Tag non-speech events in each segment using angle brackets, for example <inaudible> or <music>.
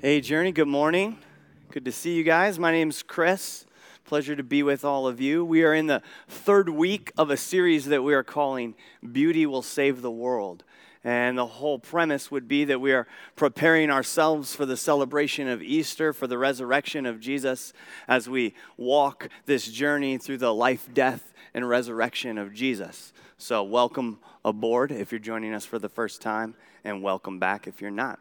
Hey, Journey, good morning. Good to see you guys. My name's Chris. Pleasure to be with all of you. We are in the third week of a series that we are calling Beauty Will Save the World. And the whole premise would be that we are preparing ourselves for the celebration of Easter, for the resurrection of Jesus, as we walk this journey through the life, death, and resurrection of Jesus. So, welcome aboard if you're joining us for the first time, and welcome back if you're not.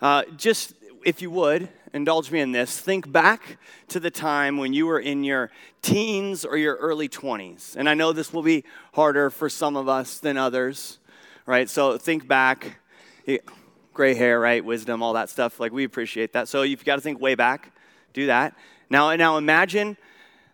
Uh, just if you would, indulge me in this. Think back to the time when you were in your teens or your early 20s. And I know this will be harder for some of us than others, right? So think back. Gray hair, right? Wisdom, all that stuff. Like, we appreciate that. So you've got to think way back. Do that. Now, now imagine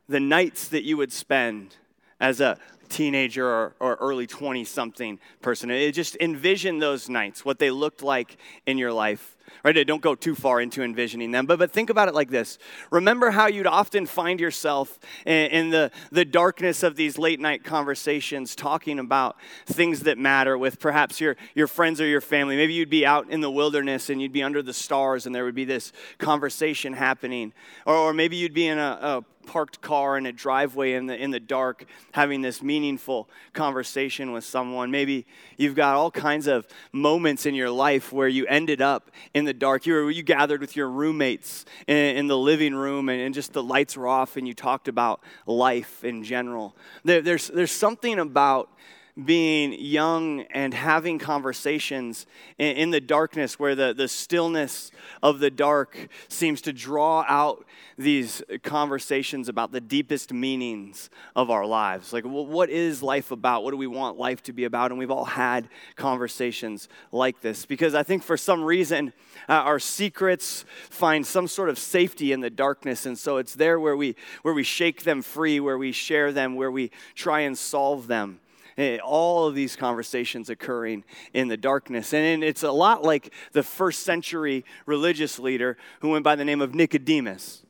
the nights that you would spend as a teenager or, or early 20 something person. It just envision those nights, what they looked like in your life right? Don't go too far into envisioning them, but, but think about it like this. Remember how you'd often find yourself in, in the, the darkness of these late night conversations talking about things that matter with perhaps your, your friends or your family. Maybe you'd be out in the wilderness and you'd be under the stars and there would be this conversation happening. Or, or maybe you'd be in a, a parked car in a driveway in the, in the dark having this meaningful conversation with someone. Maybe you've got all kinds of moments in your life where you ended up in the dark. You, were, you gathered with your roommates in, in the living room and, and, just the lights were off and you talked about life in general. There, there's, there's something about being young and having conversations in, in, the darkness where the, the stillness of the dark seems to draw out these conversations about the deepest meanings of our lives. Like, well, what is life about? What do we want life to be about? And we've all had conversations like this because I think for some reason uh, our secrets find some sort of safety in the darkness. And so it's there where we, where we shake them free, where we share them, where we try and solve them. Eh, all of these conversations occurring in the darkness. And it's a lot like the first century religious leader who went by the name of Nicodemus.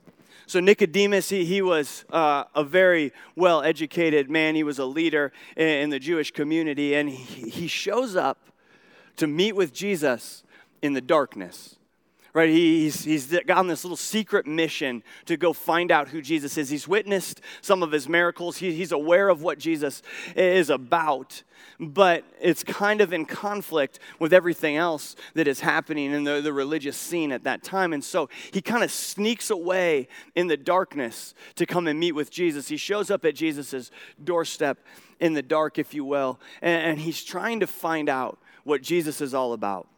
So, Nicodemus, he, he was uh, a very well educated man. He was a leader in, in the Jewish community, and he, he shows up to meet with Jesus in the darkness right? He's, he's got on this little secret mission to go find out who Jesus is. He's witnessed some of his miracles, he, he's aware of what Jesus is about, but it's kind of in conflict with everything else that is happening in the, the religious scene at that time. And so he kind of sneaks away in the darkness to come and meet with Jesus. He shows up at Jesus' doorstep in the dark, if you will, and, and he's trying to find out what Jesus is all about.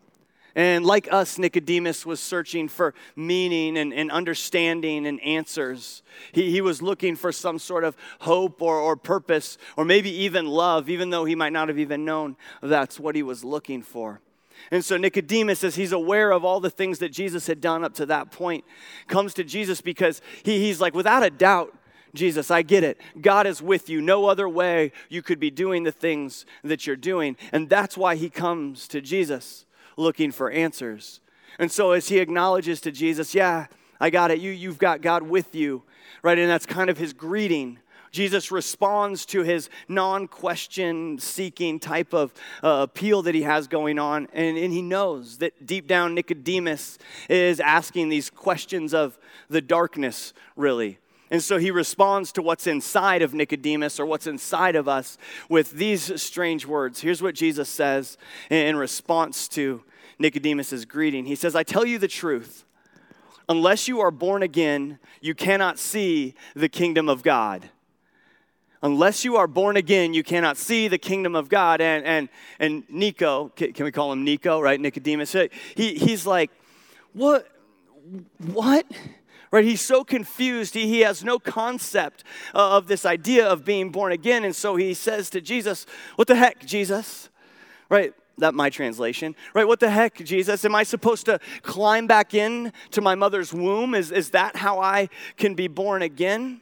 And like us, Nicodemus was searching for meaning and, and understanding and answers. He, he was looking for some sort of hope or, or purpose, or maybe even love, even though he might not have even known that's what he was looking for. And so Nicodemus, as he's aware of all the things that Jesus had done up to that point, comes to Jesus because he, he's like, without a doubt, Jesus, I get it. God is with you. No other way you could be doing the things that you're doing. And that's why he comes to Jesus looking for answers. And so as he acknowledges to Jesus, yeah, I got it. You, you've got God with you, right? And that's kind of his greeting. Jesus responds to his non question seeking type of uh, appeal that he has going on. And, and he knows that deep down, Nicodemus is asking these questions of the darkness, really. And so he responds to what's inside of Nicodemus or what's inside of us with these strange words. Here's what Jesus says in response to Nicodemus's greeting. He says, I tell you the truth. Unless you are born again, you cannot see the kingdom of God. Unless you are born again, you cannot see the kingdom of God. And, and, and Nico, can we call him Nico, right? Nicodemus, he, he's like, What? What? Right? He's so confused. He, he has no concept uh, of this idea of being born again. And so he says to Jesus, What the heck, Jesus? Right? That my translation, right? What the heck, Jesus? Am I supposed to climb back in to my mother's womb? Is, is that how I can be born again?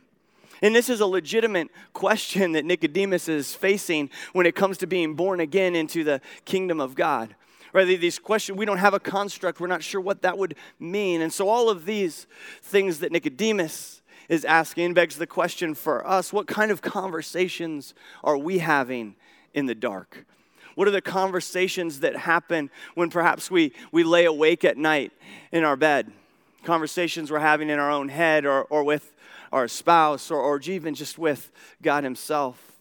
And this is a legitimate question that Nicodemus is facing when it comes to being born again into the kingdom of God right? These questions, we don't have a construct. We're not sure what that would mean. And so, all of these things that Nicodemus is asking begs the question for us what kind of conversations are we having in the dark? What are the conversations that happen when perhaps we, we lay awake at night in our bed? Conversations we're having in our own head or, or with our spouse or, or even just with God Himself.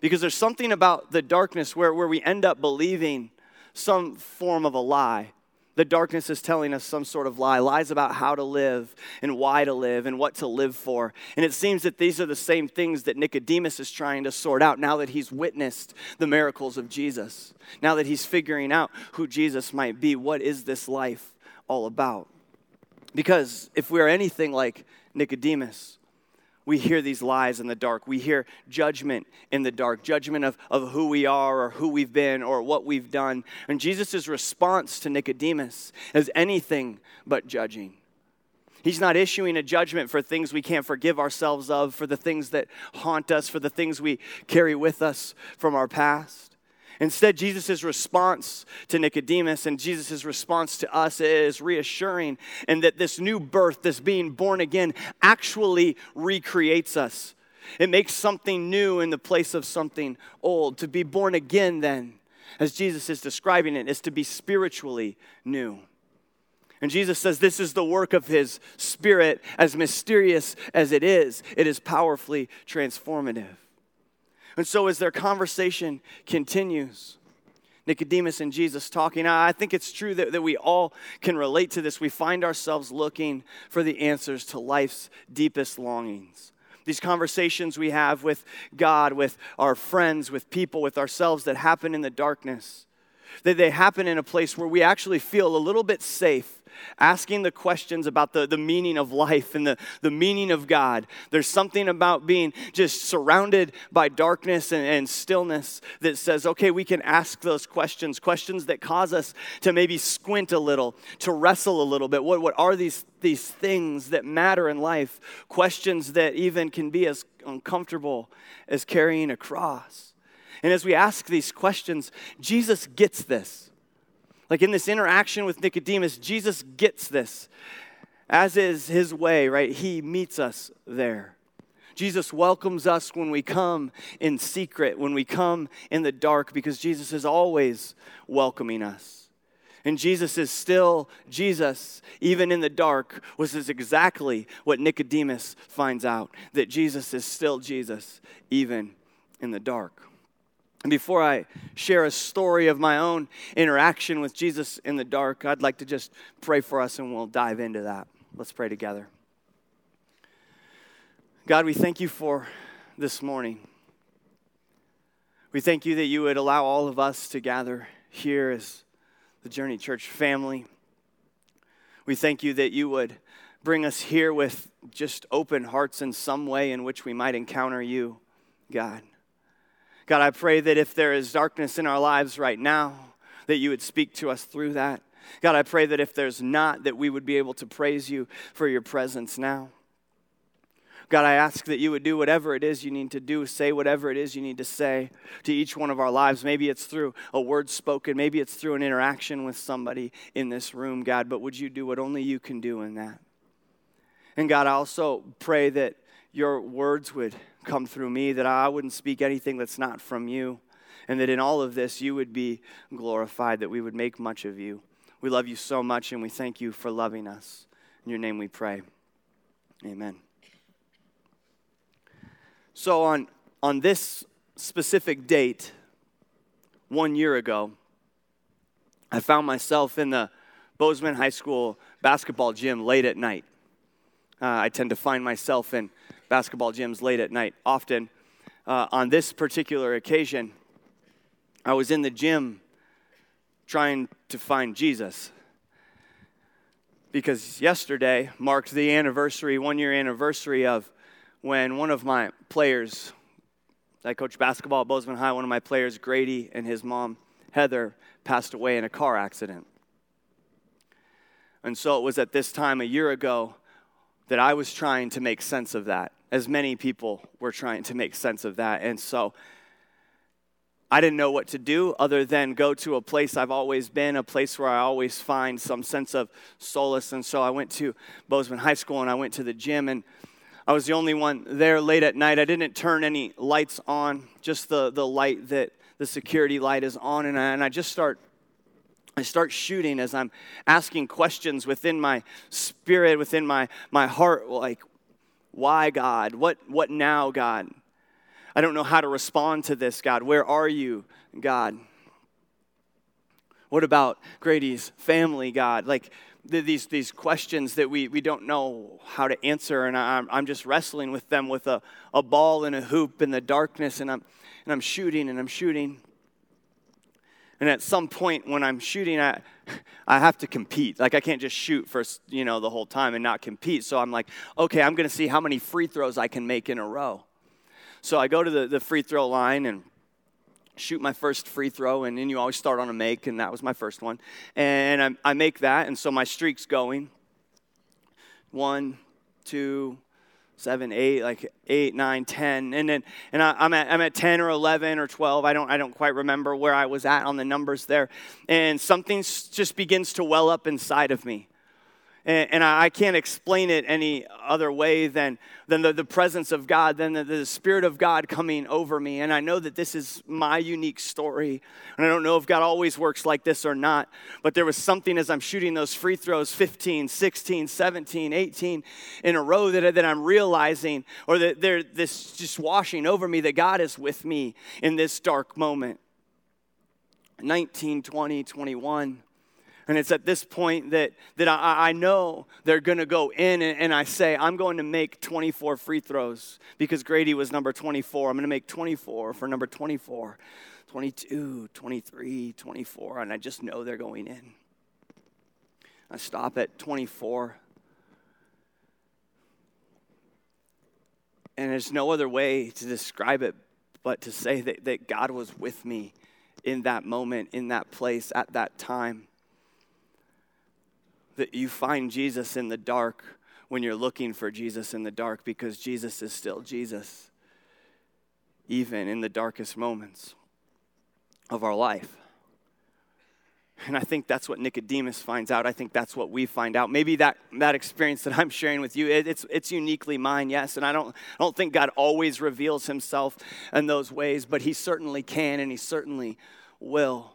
Because there's something about the darkness where, where we end up believing some form of a lie. The darkness is telling us some sort of lie, lies about how to live and why to live and what to live for. And it seems that these are the same things that Nicodemus is trying to sort out now that he's witnessed the miracles of Jesus. Now that he's figuring out who Jesus might be. What is this life all about? Because if we're anything like Nicodemus, we hear these lies in the dark. We hear judgment in the dark, judgment of, of who we are or who we've been or what we've done. And Jesus' response to Nicodemus is anything but judging. He's not issuing a judgment for things we can't forgive ourselves of, for the things that haunt us, for the things we carry with us from our past. Instead, Jesus' response to Nicodemus and Jesus' response to us is reassuring, and that this new birth, this being born again, actually recreates us. It makes something new in the place of something old. To be born again, then, as Jesus is describing it, is to be spiritually new. And Jesus says this is the work of his spirit, as mysterious as it is, it is powerfully transformative. And so, as their conversation continues, Nicodemus and Jesus talking, I think it's true that, that we all can relate to this. We find ourselves looking for the answers to life's deepest longings. These conversations we have with God, with our friends, with people, with ourselves that happen in the darkness, that they happen in a place where we actually feel a little bit safe asking the questions about the, the meaning of life and the, the meaning of God. There's something about being just surrounded by darkness and, and stillness that says, okay, we can ask those questions, questions that cause us to maybe squint a little, to wrestle a little bit. What, what are these, these things that matter in life? Questions that even can be as uncomfortable as carrying a cross. And as we ask these questions, Jesus gets this. Like in this interaction with Nicodemus, Jesus gets this. As is his way, right? He meets us there. Jesus welcomes us when we come in secret, when we come in the dark, because Jesus is always welcoming us. And Jesus is still Jesus, even in the dark, which is exactly what Nicodemus finds out that Jesus is still Jesus, even in the dark. And before I share a story of my own interaction with Jesus in the dark, I'd like to just pray for us and we'll dive into that. Let's pray together. God, we thank you for this morning. We thank you that you would allow all of us to gather here as the Journey Church family. We thank you that you would bring us here with just open hearts in some way in which we might encounter you, God. God, I pray that if there is darkness in our lives right now, that you would speak to us through that. God, I pray that if there's not, that we would be able to praise you for your presence now. God, I ask that you would do whatever it is you need to do, say whatever it is you need to say to each one of our lives. Maybe it's through a word spoken, maybe it's through an interaction with somebody in this room, God, but would you do what only you can do in that? And God, I also pray that your words would come through me, that I wouldn't speak anything that's not from you, and that in all of this you would be glorified, that we would make much of you. We love you so much, and we thank you for loving us. In your name we pray. Amen. So, on, on this specific date, one year ago, I found myself in the Bozeman High School basketball gym late at night. Uh, I tend to find myself in basketball gyms late at night. Often, uh, on this particular occasion, I was in the gym trying to find Jesus. Because yesterday marked the anniversary, one year anniversary of when one of my players, I coach basketball at Bozeman High, one of my players, Grady, and his mom, Heather, passed away in a car accident. And so it was at this time a year ago that I was trying to make sense of that as many people were trying to make sense of that. And so I didn't know what to do other than go to a place I've always been, a place where I always find some sense of solace. And so I went to Bozeman High School and I went to the gym and I was the only one there late at night. I didn't turn any lights on, just the, the light that the security light is on, and I, and I just start I start shooting as I'm asking questions within my spirit, within my, my heart, like, why, God? What, what now, God? I don't know how to respond to this, God. Where are you, God? What about Grady's family, God? Like these, these questions that we, we don't know how to answer, and I'm, I'm just wrestling with them with a, a ball and a hoop in the darkness, and I'm, and I'm shooting and I'm shooting. And at some point when I'm shooting, I, I have to compete. Like I can't just shoot for you know the whole time and not compete. So I'm like, okay, I'm going to see how many free throws I can make in a row. So I go to the, the free throw line and shoot my first free throw, and then you always start on a make, and that was my first one. And I, I make that, and so my streak's going. One, two, seven, eight, like eight, nine, ten, and then and I, am at I'm at ten or eleven or twelve. I don't I don't quite remember where I was at on the numbers there, and something just begins to well up inside of me. And, and I, I, can't explain it any other way than, than the, the presence of God, than the, the Spirit of God coming over me. And I know that this is my unique story. And I don't know if God always works like this or not. But there was something as I'm shooting those free throws 15, 16, 17, 18 in a row that, that I'm realizing, or that they're this just washing over me, that God is with me in this dark moment. 19, 20, 21. And it's at this point that, that I, I know they're going to go in, and, and, I say, I'm going to make 24 free throws because Grady was number 24. I'm going to make 24 for number 24, 22, 23, 24, and I just know they're going in. I stop at 24. And there's no other way to describe it but to say that, that God was with me in that moment, in that place, at that time that you find Jesus in the dark when you're looking for Jesus in the dark because Jesus is still Jesus, even in the darkest moments of our life. And I think that's what Nicodemus finds out. I think that's what we find out. Maybe that, that experience that I'm sharing with you, it, it's, it's uniquely mine, yes. And I don't, I don't think God always reveals himself in those ways, but he certainly can and he certainly will.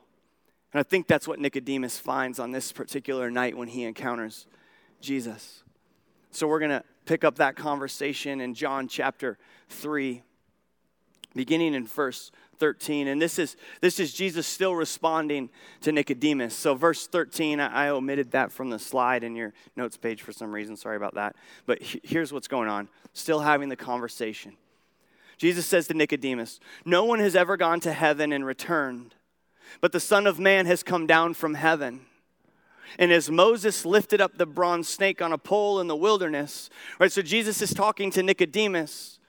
And I think that's what Nicodemus finds on this particular night when he encounters Jesus. So we're going to pick up that conversation in John chapter 3, beginning in verse 13. And this is, this is Jesus still responding to Nicodemus. So, verse 13, I, I omitted that from the slide in your notes page for some reason. Sorry about that. But he, here's what's going on still having the conversation. Jesus says to Nicodemus, No one has ever gone to heaven and returned but the Son of Man has come down from heaven. And as Moses lifted up the bronze snake on a pole in the wilderness, right? So Jesus is talking to Nicodemus,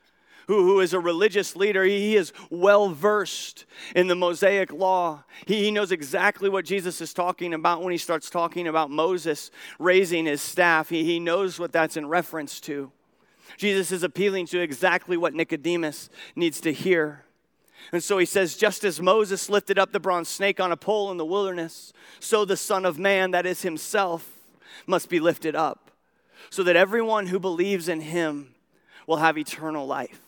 who, who is a religious leader. He is well versed in the Mosaic law. He, he knows exactly what Jesus is talking about when he starts talking about Moses raising his staff. He, he knows what that's in reference to. Jesus is appealing to exactly what Nicodemus needs to hear. And so he says, just as Moses lifted up the bronze snake on a pole in the wilderness, so the Son of Man, that is himself, must be lifted up, so that everyone who believes in him will have eternal life.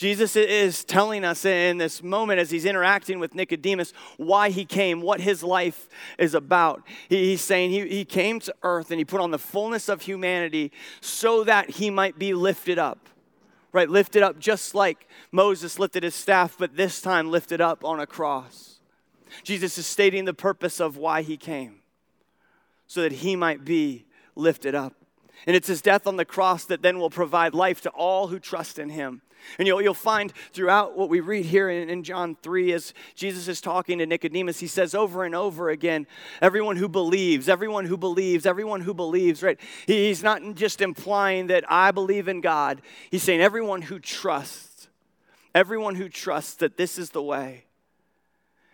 Jesus is telling us in this moment as he's interacting with Nicodemus why he came, what his life is about. He's saying he, came to earth and he put on the fullness of humanity so that he might be lifted up right? Lifted up just like Moses lifted his staff, but this time lifted up on a cross. Jesus is stating the purpose of why he came, so that he might be lifted up. And it's his death on the cross that then will provide life to all who trust in him. And you'll, you'll find throughout what we read here in, in John 3, as Jesus is talking to Nicodemus, he says over and over again, everyone who believes, everyone who believes, everyone who believes, right? He's not just implying that I believe in God, he's saying everyone who trusts, everyone who trusts that this is the way,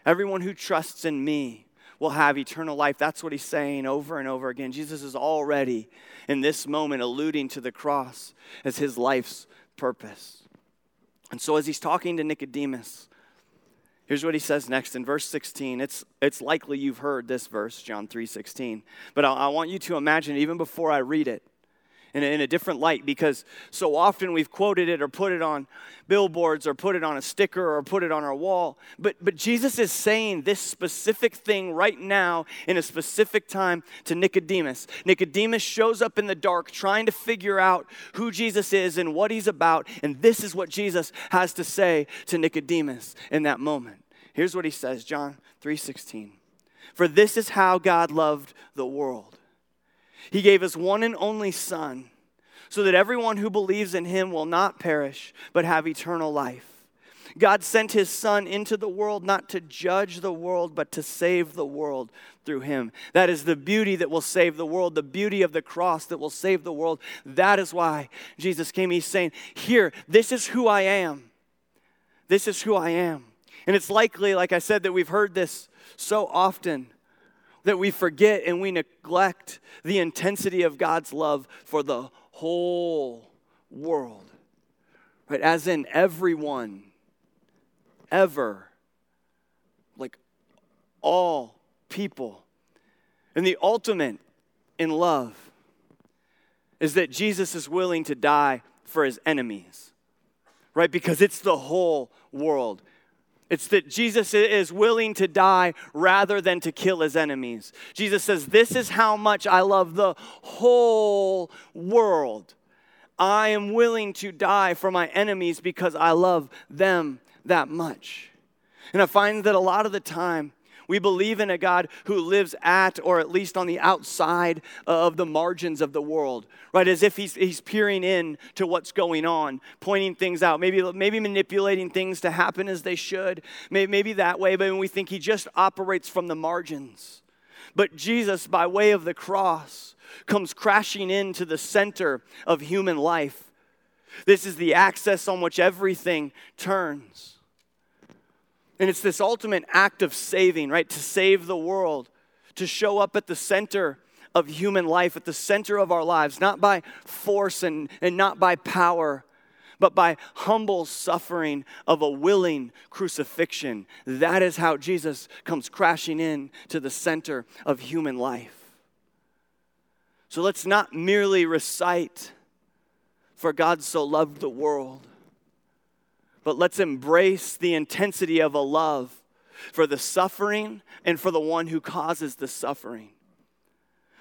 everyone who trusts in me will have eternal life. That's what he's saying over and over again. Jesus is already in this moment alluding to the cross as his life's purpose. And so, as he's talking to Nicodemus, here's what he says next in verse 16. It's, it's likely you've heard this verse, John 3 16. But I, I want you to imagine, even before I read it, in a, in a different light because so often we've quoted it or put it on billboards or put it on a sticker or put it on our wall. But, but Jesus is saying this specific thing right now in a specific time to Nicodemus. Nicodemus shows up in the dark trying to figure out who Jesus is and what he's about. And this is what Jesus has to say to Nicodemus in that moment. Here's what he says, John 3:16. For this is how God loved the world he gave his one and only Son so that everyone who believes in him will not perish but have eternal life. God sent his Son into the world not to judge the world, but to save the world through him. That is the beauty that will save the world, the beauty of the cross that will save the world. That is why Jesus came. He's saying, Here, this is who I am. This is who I am. And it's likely, like I said, that we've heard this so often that we forget and we neglect the intensity of God's love for the whole world. Right? As in everyone, ever, like all people. And the ultimate in love is that Jesus is willing to die for his enemies, right? Because it's the whole world. It's that Jesus is willing to die rather than to kill his enemies. Jesus says, This is how much I love the whole world. I am willing to die for my enemies because I love them that much. And I find that a lot of the time, we believe in a God who lives at or at least on the outside of the margins of the world, right? As if he's, he's peering in to what's going on, pointing things out, maybe, maybe manipulating things to happen as they should, maybe, maybe that way, but we think he just operates from the margins. But Jesus, by way of the cross, comes crashing into the center of human life. This is the axis on which everything turns. And it's this ultimate act of saving, right? To save the world, to show up at the center of human life, at the center of our lives, not by force and, and not by power, but by humble suffering of a willing crucifixion. That is how Jesus comes crashing in to the center of human life. So let's not merely recite, For God so loved the world but let's embrace the intensity of a love for the suffering and for the one who causes the suffering.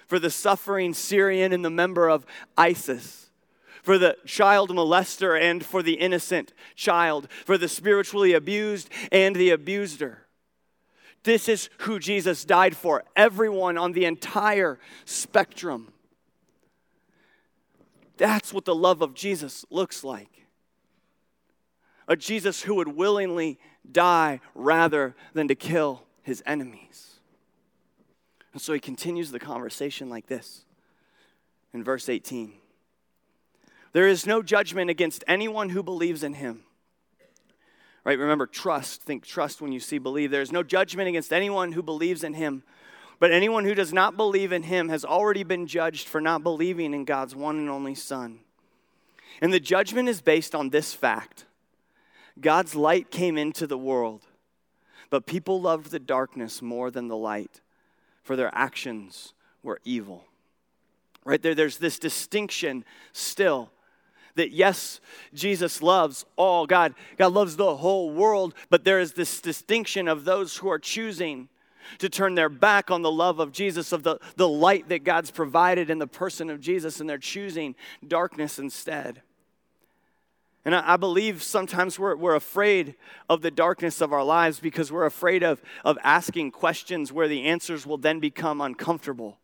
For the suffering Syrian and the member of ISIS, for the child molester and for the innocent child, for the spiritually abused and the abuser. This is who Jesus died for, everyone on the entire spectrum. That's what the love of Jesus looks like a Jesus who would willingly die rather than to kill his enemies. And so he continues the conversation like this in verse 18 There is no judgment against anyone who believes in him. Right? Remember, trust. Think trust when you see believe. There is no judgment against anyone who believes in him. But anyone who does not believe in him has already been judged for not believing in God's one and only Son. And the judgment is based on this fact God's light came into the world, but people loved the darkness more than the light, for their actions were evil. Right there, there's this distinction still that yes, Jesus loves all. God, God loves the whole world, but there is this distinction of those who are choosing to turn their back on the love of Jesus, of the, the light that God's provided in the person of Jesus, and they're choosing darkness instead. And I, believe sometimes we're, we're afraid of the darkness of our lives because we're afraid of, of asking questions where the answers will then become uncomfortable.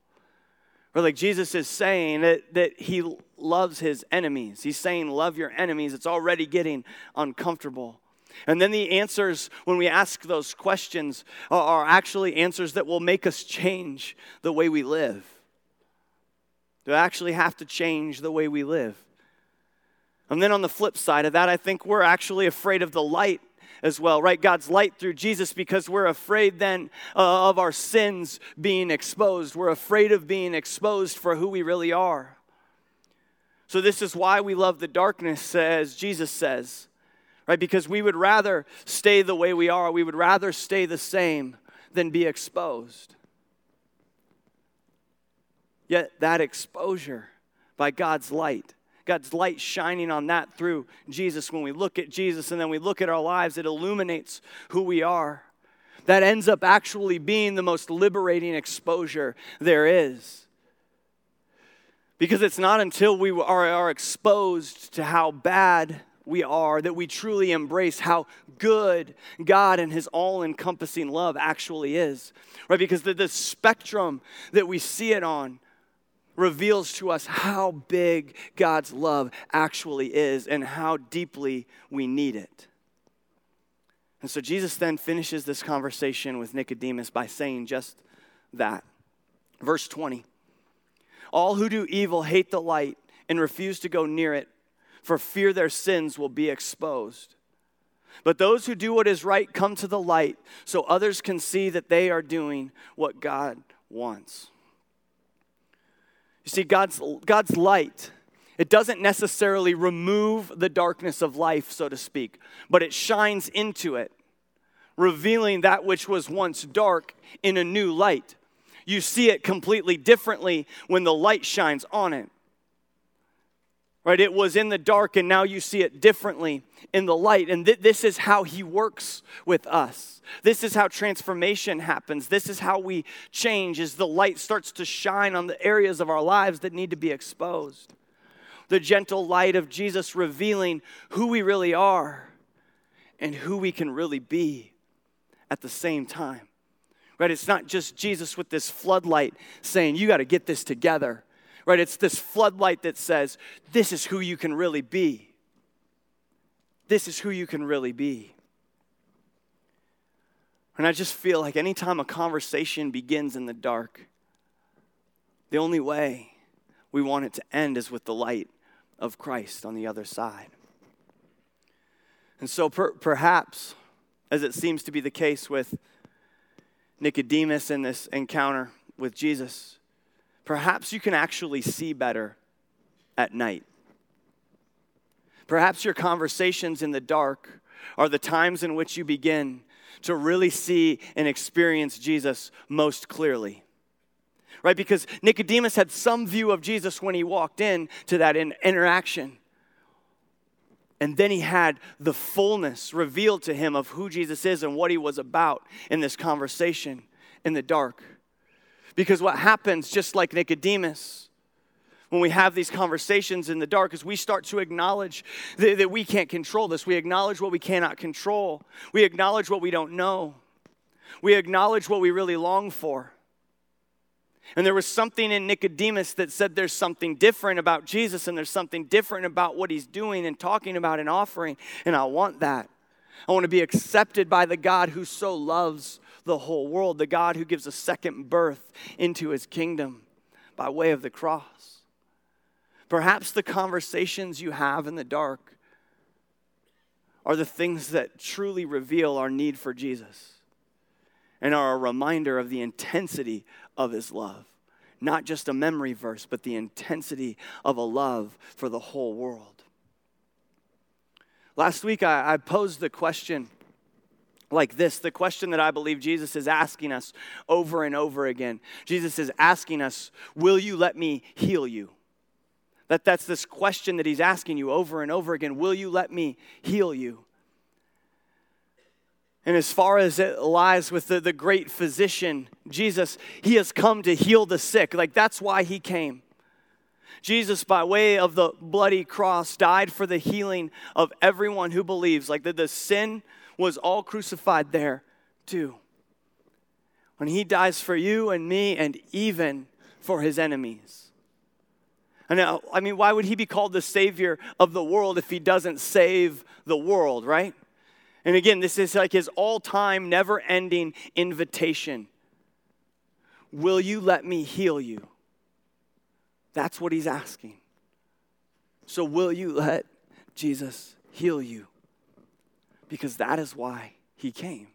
Or like Jesus is saying that, that he loves his enemies. He's saying, Love your enemies. It's already getting uncomfortable. And then the answers, when we ask those questions, are, are actually answers that will make us change the way we live. They actually have to change the way we live. And then on the flip side of that, I think we're actually afraid of the light as well, right? God's light through Jesus because we're afraid then uh, of our sins being exposed. We're afraid of being exposed for who we really are. So, this is why we love the darkness, as Jesus says, right? Because we would rather stay the way we are, we would rather stay the same than be exposed. Yet, that exposure by God's light. God's light shining on that through Jesus. When we look at Jesus and then we look at our lives, it illuminates who we are. That ends up actually being the most liberating exposure there is. Because it's not until we are, are exposed to how bad we are that we truly embrace how good God and His all encompassing love actually is. Right? Because the, the spectrum that we see it on reveals to us how big God's love actually is and how deeply we need it. And so Jesus then finishes this conversation with Nicodemus by saying just that. Verse 20 All who do evil hate the light and refuse to go near it for fear their sins will be exposed. But those who do what is right come to the light so others can see that they are doing what God wants. You see, God's, God's light, it doesn't necessarily remove the darkness of life, so to speak, but it shines into it, revealing that which was once dark in a new light. You see it completely differently when the light shines on it. Right? It was in the dark, and now you see it differently in the light. And th- this is how He works with us. This is how transformation happens. This is how we change as the light starts to shine on the areas of our lives that need to be exposed. The gentle light of Jesus revealing who we really are and who we can really be at the same time. Right? It's not just Jesus with this floodlight saying, You got to get this together right? It's this floodlight that says, this is who you can really be. This is who you can really be. And I just feel like anytime a conversation begins in the dark, the only way we want it to end is with the light of Christ on the other side. And so per- perhaps, as it seems to be the case with Nicodemus in this encounter with Jesus, perhaps you can actually see better at night. Perhaps your conversations in the dark are the times in which you begin to really see and experience Jesus most clearly. Right? Because Nicodemus had some view of Jesus when he walked in to that in- interaction. And then he had the fullness revealed to him of who Jesus is and what he was about in this conversation in the dark. Because what happens, just like Nicodemus, when we have these conversations in the dark is we start to acknowledge that, that, we can't control this. We acknowledge what we cannot control. We acknowledge what we don't know. We acknowledge what we really long for. And there was something in Nicodemus that said there's something different about Jesus and there's something different about what he's doing and talking about and offering. And I want that. I want to be accepted by the God who so loves the whole world, the God who gives a second birth into his kingdom by way of the cross. Perhaps the conversations you have in the dark are the things that truly reveal our need for Jesus and are a reminder of the intensity of his love. Not just a memory verse, but the intensity of a love for the whole world. Last week, I, I posed the question like this the question that I believe Jesus is asking us over and over again. Jesus is asking us, Will you let me heal you? That, that's this question that he's asking you over and over again Will you let me heal you? And as far as it lies with the, the great physician, Jesus, he has come to heal the sick. Like that's why he came. Jesus, by way of the bloody cross, died for the healing of everyone who believes. Like the, the sin was all crucified there too. When he dies for you and me and even for his enemies. And now, I mean, why would he be called the Savior of the world if he doesn't save the world, right? And again, this is like his all time, never ending invitation. Will you let me heal you? That's what he's asking. So, will you let Jesus heal you? because that is why he came.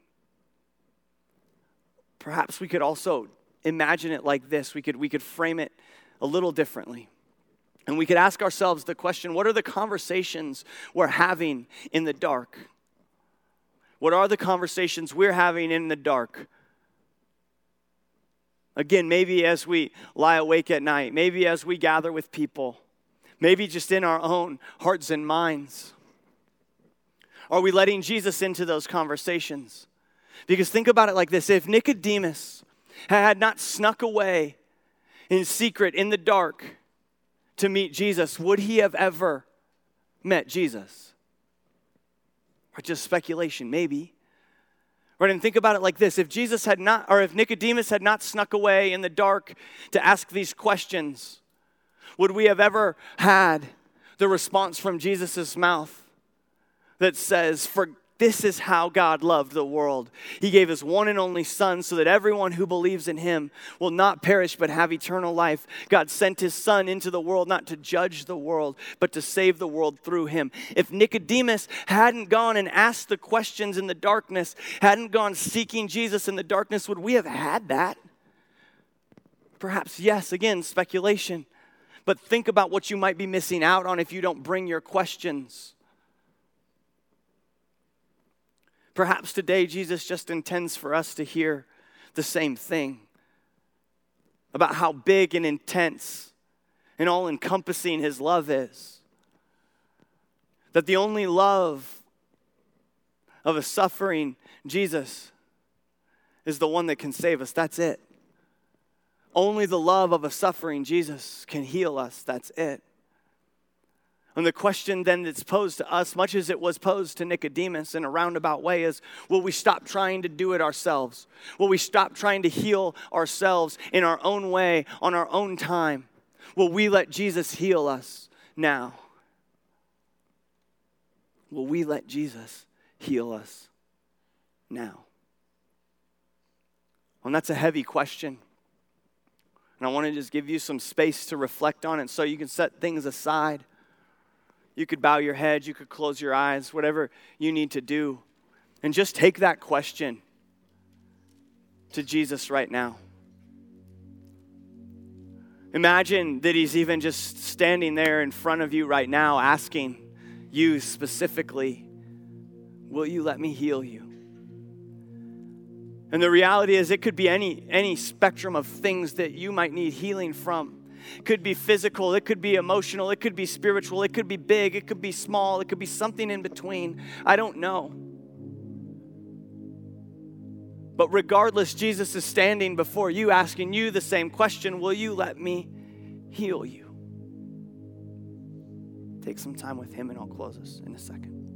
Perhaps we could also imagine it like this. We could, we could frame it a little differently. And we could ask ourselves the question what are the conversations we're having in the dark? What are the conversations we're having in the dark? Again, maybe as we lie awake at night, maybe as we gather with people, Maybe just in our own hearts and minds. Are we letting Jesus into those conversations? Because think about it like this if Nicodemus had not snuck away in secret in the dark to meet Jesus, would he have ever met Jesus? Or just speculation, maybe. Right, and think about it like this. If Jesus had not, or if Nicodemus had not snuck away in the dark to ask these questions, would we have ever had the response from Jesus' mouth that says, For this is how God loved the world. He gave his one and only Son so that everyone who believes in him will not perish but have eternal life. God sent his Son into the world not to judge the world, but to save the world through him. If Nicodemus hadn't gone and asked the questions in the darkness, hadn't gone seeking Jesus in the darkness, would we have had that? Perhaps yes, again, speculation. But think about what you might be missing out on if you don't bring your questions. Perhaps today Jesus just intends for us to hear the same thing about how big and intense and all encompassing his love is. That the only love of a suffering Jesus is the one that can save us. That's it. Only the love of a suffering Jesus can heal us. That's it. And the question then that's posed to us, much as it was posed to Nicodemus in a roundabout way, is will we stop trying to do it ourselves? Will we stop trying to heal ourselves in our own way, on our own time? Will we let Jesus heal us now? Will we let Jesus heal us now? Well, that's a heavy question. And I want to just give you some space to reflect on it so you can set things aside. You could bow your head, you could close your eyes, whatever you need to do. And just take that question to Jesus right now. Imagine that He's even just standing there in front of you right now, asking you specifically, Will you let me heal you? And the reality is, it could be any, any spectrum of things that you might need healing from. It could be physical, it could be emotional, it could be spiritual, it could be big, it could be small, it could be something in between. I don't know. But regardless, Jesus is standing before you asking you the same question Will you let me heal you? Take some time with Him, and I'll close us in a second.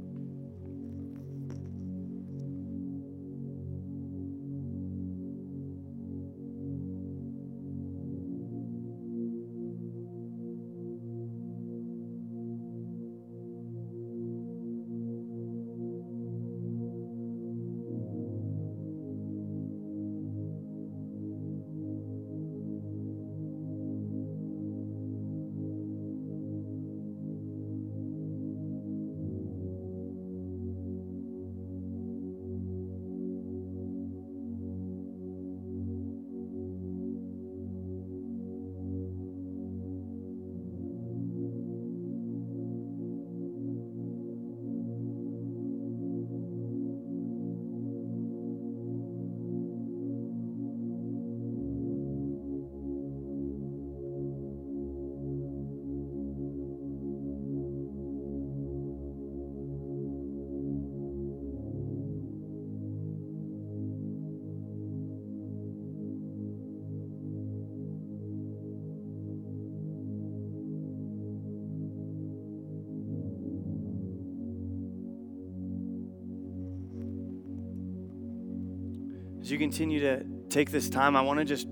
You continue to take this time, I want to just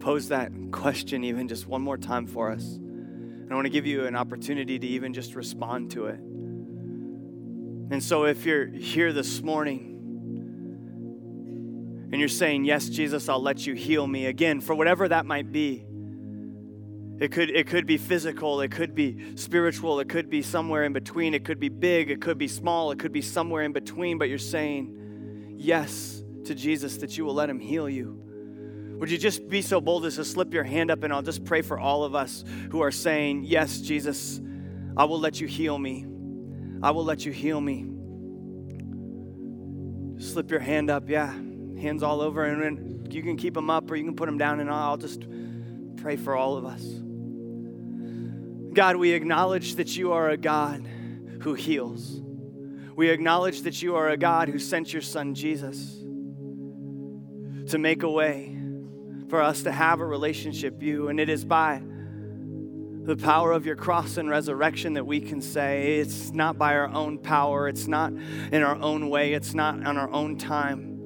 pose that <laughs> question even just one more time for us. And I want to give you an opportunity to even just respond to it. And so if you're here this morning and you're saying, Yes, Jesus, I'll let you heal me again, for whatever that might be. It could, it could be physical, it could be spiritual, it could be somewhere in between, it could be big, it could be small, it could be somewhere in between, but you're saying, Yes, to Jesus that you will let him heal you. Would you just be so bold as to slip your hand up and I'll just pray for all of us who are saying, Yes, Jesus, I will let you heal me. I will let you heal me. Slip your hand up, yeah. Hands all over, and you can keep them up or you can put them down, and I'll just pray for all of us. God, we acknowledge that you are a God who heals. We acknowledge that you are a God who sent your son Jesus to make a way for us to have a relationship with you. And it is by the power of your cross and resurrection that we can say it's not by our own power, it's not in our own way, it's not on our own time,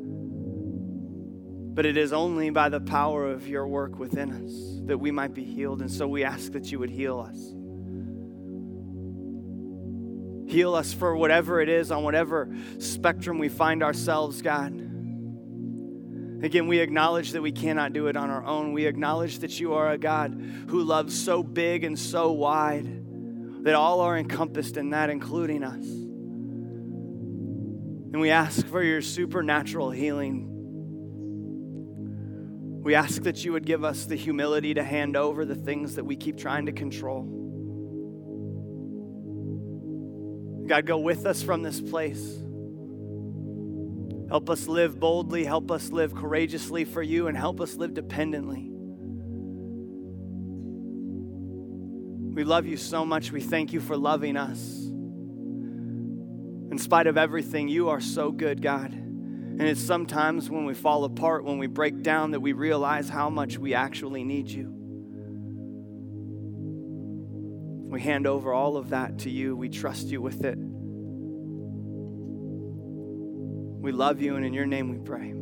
but it is only by the power of your work within us that we might be healed. And so we ask that you would heal us. Heal us for whatever it is, on whatever spectrum we find ourselves, God. Again, we acknowledge that we cannot do it on our own. We acknowledge that you are a God who loves so big and so wide that all are encompassed in that, including us. And we ask for your supernatural healing. We ask that you would give us the humility to hand over the things that we keep trying to control. God, go with us from this place. Help us live boldly, help us live courageously for you, and help us live dependently. We love you so much. We thank you for loving us. In spite of everything, you are so good, God. And it's sometimes when we fall apart, when we break down, that we realize how much we actually need you. We hand over all of that to you. We trust you with it. We love you, and in your name we pray.